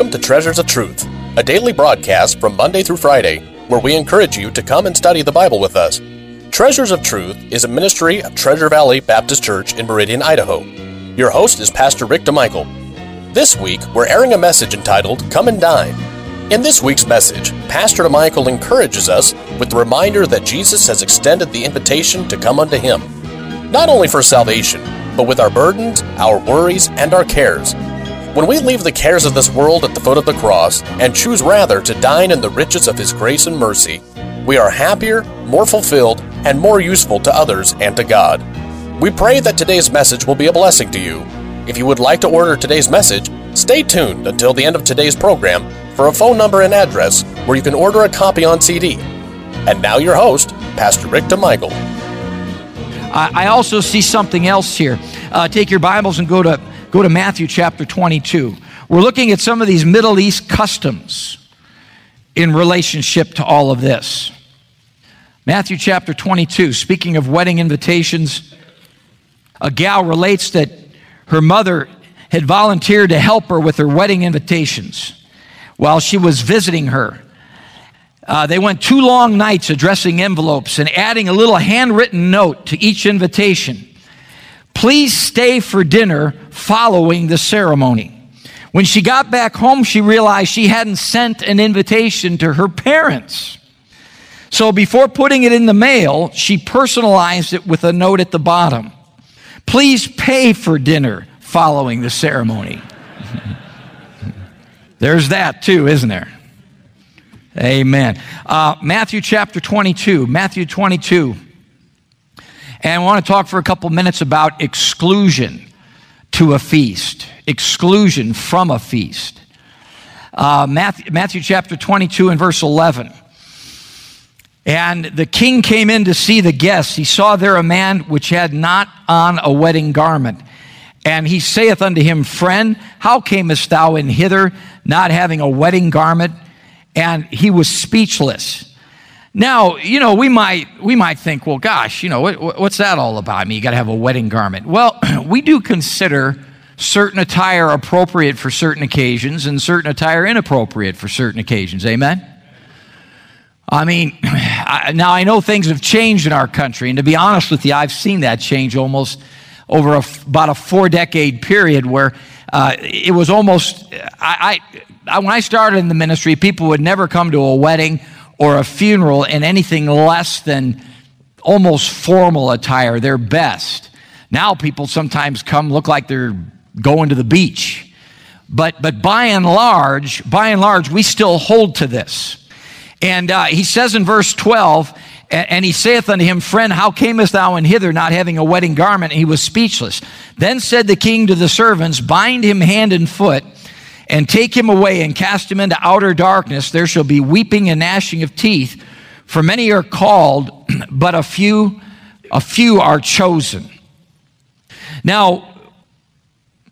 Welcome to Treasures of Truth, a daily broadcast from Monday through Friday, where we encourage you to come and study the Bible with us. Treasures of Truth is a ministry of Treasure Valley Baptist Church in Meridian, Idaho. Your host is Pastor Rick DeMichael. This week, we're airing a message entitled Come and Dine. In this week's message, Pastor DeMichael encourages us with the reminder that Jesus has extended the invitation to come unto Him, not only for salvation, but with our burdens, our worries, and our cares. When we leave the cares of this world at the foot of the cross and choose rather to dine in the riches of His grace and mercy, we are happier, more fulfilled, and more useful to others and to God. We pray that today's message will be a blessing to you. If you would like to order today's message, stay tuned until the end of today's program for a phone number and address where you can order a copy on CD. And now, your host, Pastor Rick DeMichael. I also see something else here. Uh, take your Bibles and go to Go to Matthew chapter 22. We're looking at some of these Middle East customs in relationship to all of this. Matthew chapter 22, speaking of wedding invitations, a gal relates that her mother had volunteered to help her with her wedding invitations while she was visiting her. Uh, they went two long nights addressing envelopes and adding a little handwritten note to each invitation. Please stay for dinner following the ceremony. When she got back home, she realized she hadn't sent an invitation to her parents. So before putting it in the mail, she personalized it with a note at the bottom. Please pay for dinner following the ceremony. There's that too, isn't there? Amen. Uh, Matthew chapter 22. Matthew 22. And I want to talk for a couple minutes about exclusion to a feast, exclusion from a feast. Uh, Matthew, Matthew chapter 22 and verse 11. And the king came in to see the guests. He saw there a man which had not on a wedding garment. And he saith unto him, Friend, how camest thou in hither, not having a wedding garment? And he was speechless. Now, you know, we might, we might think, well, gosh, you know, what, what's that all about? I mean, you got to have a wedding garment. Well, we do consider certain attire appropriate for certain occasions and certain attire inappropriate for certain occasions. Amen? I mean, I, now I know things have changed in our country, and to be honest with you, I've seen that change almost over a, about a four decade period where uh, it was almost, I, I, when I started in the ministry, people would never come to a wedding or a funeral in anything less than almost formal attire, their best. Now people sometimes come look like they're going to the beach. But, but by and large, by and large, we still hold to this. And uh, he says in verse 12, and he saith unto him, Friend, how camest thou in hither, not having a wedding garment? And he was speechless. Then said the king to the servants, Bind him hand and foot and take him away and cast him into outer darkness, there shall be weeping and gnashing of teeth. For many are called, but a few, a few are chosen. Now,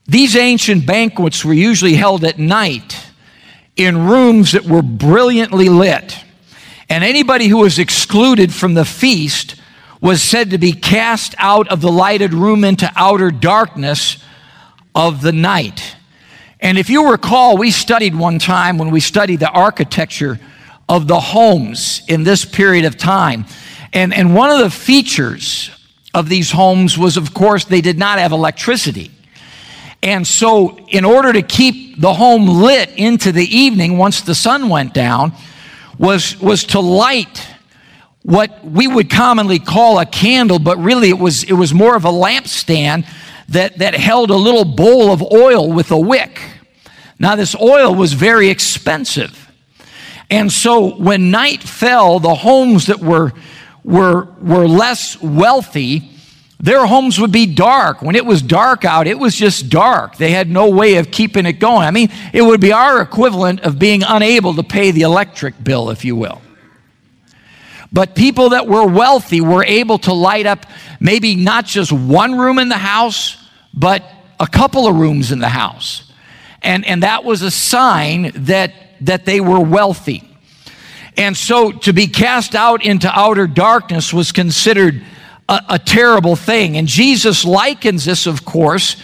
these ancient banquets were usually held at night in rooms that were brilliantly lit. And anybody who was excluded from the feast was said to be cast out of the lighted room into outer darkness of the night. And if you recall, we studied one time when we studied the architecture of the homes in this period of time. And, and one of the features of these homes was, of course, they did not have electricity. And so, in order to keep the home lit into the evening once the sun went down, was, was to light what we would commonly call a candle, but really it was, it was more of a lampstand that, that held a little bowl of oil with a wick. Now, this oil was very expensive. And so when night fell, the homes that were, were, were less wealthy, their homes would be dark. When it was dark out, it was just dark. They had no way of keeping it going. I mean, it would be our equivalent of being unable to pay the electric bill, if you will. But people that were wealthy were able to light up maybe not just one room in the house, but a couple of rooms in the house. And, and that was a sign that, that they were wealthy. And so to be cast out into outer darkness was considered a, a terrible thing. And Jesus likens this, of course,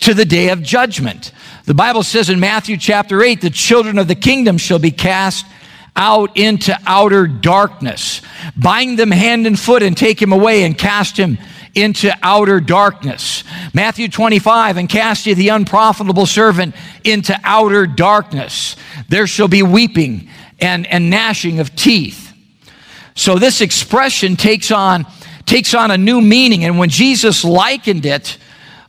to the day of judgment. The Bible says in Matthew chapter 8, the children of the kingdom shall be cast out into outer darkness. Bind them hand and foot and take him away and cast him into outer darkness. Matthew 25, and cast ye the unprofitable servant into outer darkness. There shall be weeping and, and gnashing of teeth. So this expression takes on, takes on a new meaning. And when Jesus likened it,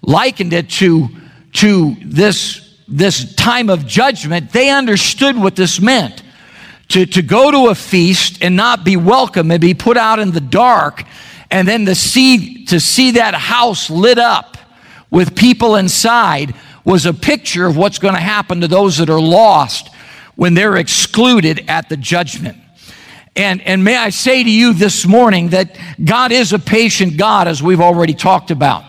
likened it to, to this, this time of judgment, they understood what this meant. To, to go to a feast and not be welcome and be put out in the dark and then to see, to see that house lit up with people inside was a picture of what's going to happen to those that are lost when they're excluded at the judgment. And, and may I say to you this morning that God is a patient God, as we've already talked about.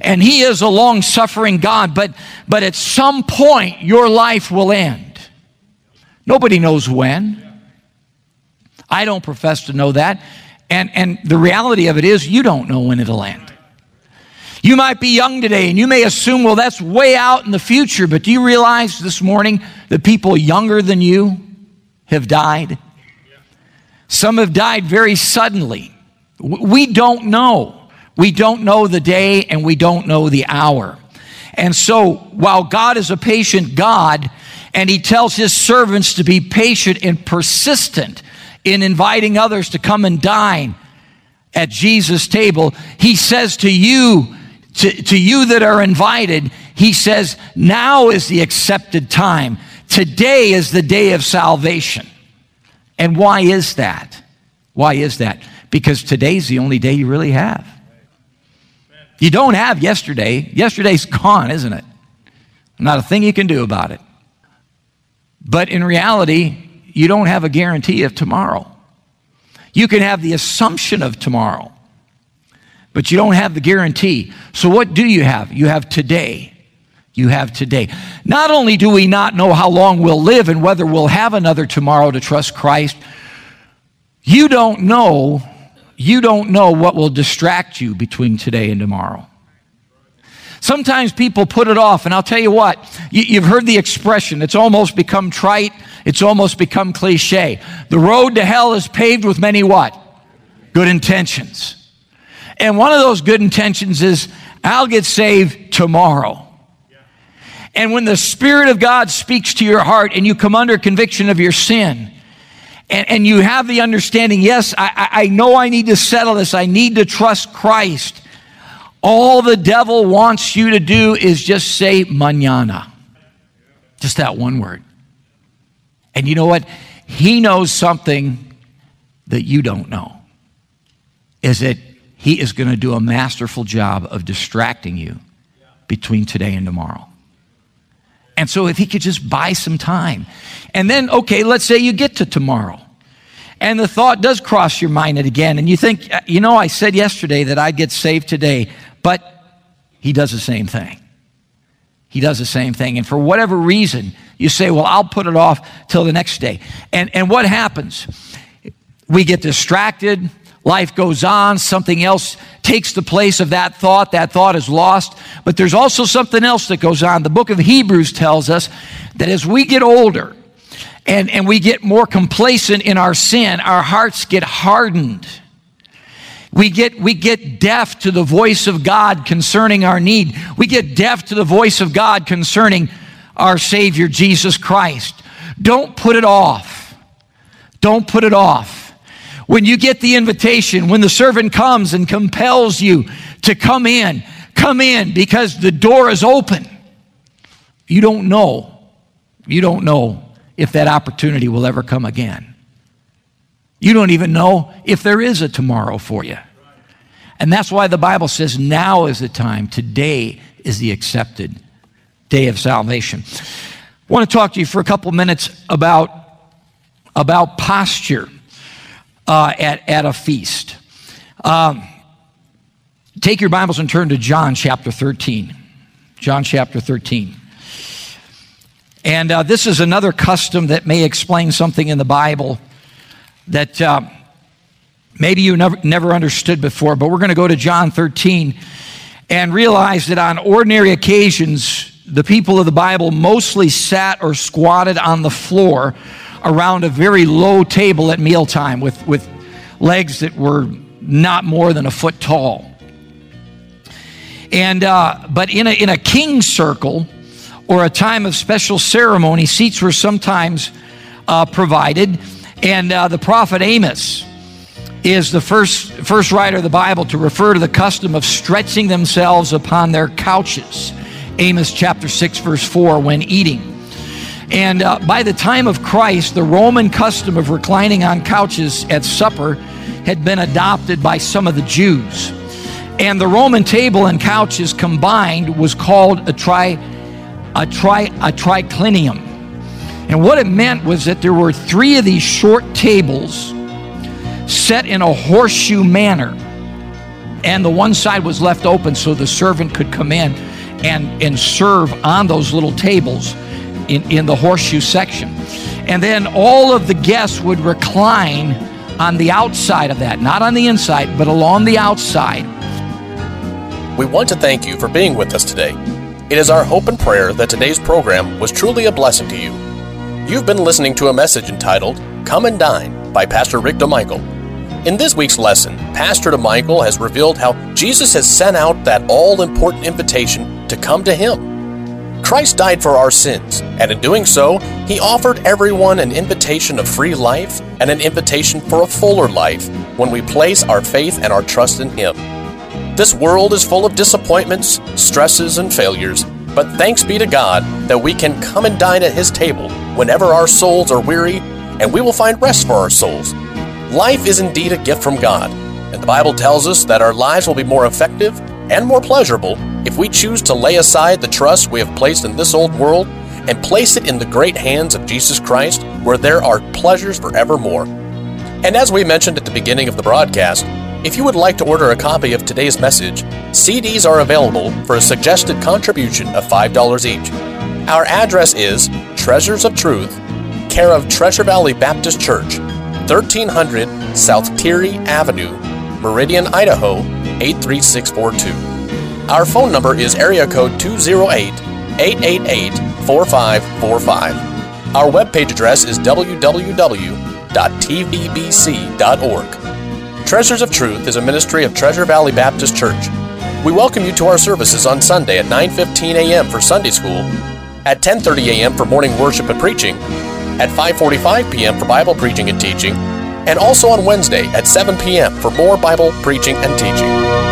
And He is a long suffering God, but, but at some point, your life will end. Nobody knows when. I don't profess to know that. And, and the reality of it is, you don't know when it'll end. You might be young today and you may assume, well, that's way out in the future, but do you realize this morning that people younger than you have died? Some have died very suddenly. We don't know. We don't know the day and we don't know the hour. And so, while God is a patient God, and He tells His servants to be patient and persistent in inviting others to come and dine at Jesus' table, he says to you, to, to you that are invited, he says, now is the accepted time. Today is the day of salvation. And why is that? Why is that? Because today's the only day you really have. You don't have yesterday. Yesterday's gone, isn't it? Not a thing you can do about it. But in reality, you don't have a guarantee of tomorrow. You can have the assumption of tomorrow, but you don't have the guarantee. So, what do you have? You have today. You have today. Not only do we not know how long we'll live and whether we'll have another tomorrow to trust Christ, you don't know, you don't know what will distract you between today and tomorrow. Sometimes people put it off, and I'll tell you what, you, have heard the expression, it's almost become trite, it's almost become cliche. The road to hell is paved with many what? Good intentions. And one of those good intentions is, I'll get saved tomorrow. And when the Spirit of God speaks to your heart and you come under conviction of your sin, and, and you have the understanding, yes, I, I know I need to settle this, I need to trust Christ. All the devil wants you to do is just say manana. Just that one word. And you know what? He knows something that you don't know. Is that he is going to do a masterful job of distracting you between today and tomorrow. And so if he could just buy some time. And then, okay, let's say you get to tomorrow. And the thought does cross your mind again. And you think, you know, I said yesterday that I'd get saved today. But he does the same thing. He does the same thing. And for whatever reason, you say, well, I'll put it off till the next day. And, and what happens? We get distracted. Life goes on. Something else takes the place of that thought. That thought is lost. But there's also something else that goes on. The book of Hebrews tells us that as we get older and, and we get more complacent in our sin, our hearts get hardened. We get, we get deaf to the voice of God concerning our need. We get deaf to the voice of God concerning our Savior, Jesus Christ. Don't put it off. Don't put it off. When you get the invitation, when the servant comes and compels you to come in, come in because the door is open. You don't know. You don't know if that opportunity will ever come again. You don't even know if there is a tomorrow for you. And that's why the Bible says now is the time. Today is the accepted day of salvation. I want to talk to you for a couple minutes about, about posture uh, at, at a feast. Um, take your Bibles and turn to John chapter 13. John chapter 13. And uh, this is another custom that may explain something in the Bible that uh, maybe you never, never understood before, but we're going to go to John 13. and realize that on ordinary occasions, the people of the Bible mostly sat or squatted on the floor around a very low table at mealtime with, with legs that were not more than a foot tall. And, uh, but in a, in a king's circle or a time of special ceremony, seats were sometimes uh, provided. And uh, the prophet Amos is the first, first writer of the Bible to refer to the custom of stretching themselves upon their couches. Amos chapter 6, verse 4, when eating. And uh, by the time of Christ, the Roman custom of reclining on couches at supper had been adopted by some of the Jews. And the Roman table and couches combined was called a tri a tri a triclinium. And what it meant was that there were three of these short tables set in a horseshoe manner. And the one side was left open so the servant could come in and, and serve on those little tables in, in the horseshoe section. And then all of the guests would recline on the outside of that, not on the inside, but along the outside. We want to thank you for being with us today. It is our hope and prayer that today's program was truly a blessing to you. You've been listening to a message entitled Come and Dine by Pastor Rick DeMichael. In this week's lesson, Pastor DeMichael has revealed how Jesus has sent out that all important invitation to come to Him. Christ died for our sins, and in doing so, He offered everyone an invitation of free life and an invitation for a fuller life when we place our faith and our trust in Him. This world is full of disappointments, stresses, and failures, but thanks be to God that we can come and dine at His table whenever our souls are weary, and we will find rest for our souls Life is indeed a gift from God, and the Bible tells us that our lives will be more effective and more pleasurable if we choose to lay aside the trust we have placed in this old world and place it in the great hands of Jesus Christ, where there are pleasures forevermore. And as we mentioned at the beginning of the broadcast, if you would like to order a copy of today's message, CDs are available for a suggested contribution of $5 each. Our address is Treasures of Truth, care of Treasure Valley Baptist Church, 1300 South Teare Avenue, Meridian, Idaho 83642. Our phone number is area code 208 888 4545. Our webpage address is www.tvbc.org. Treasures of Truth is a ministry of Treasure Valley Baptist Church. We welcome you to our services on Sunday at 9:15 a.m. for Sunday school, at 10:30 a.m. for morning worship and preaching, at 5:45 p.m. for Bible preaching and teaching, and also on Wednesday at 7 p.m. for more Bible preaching and teaching.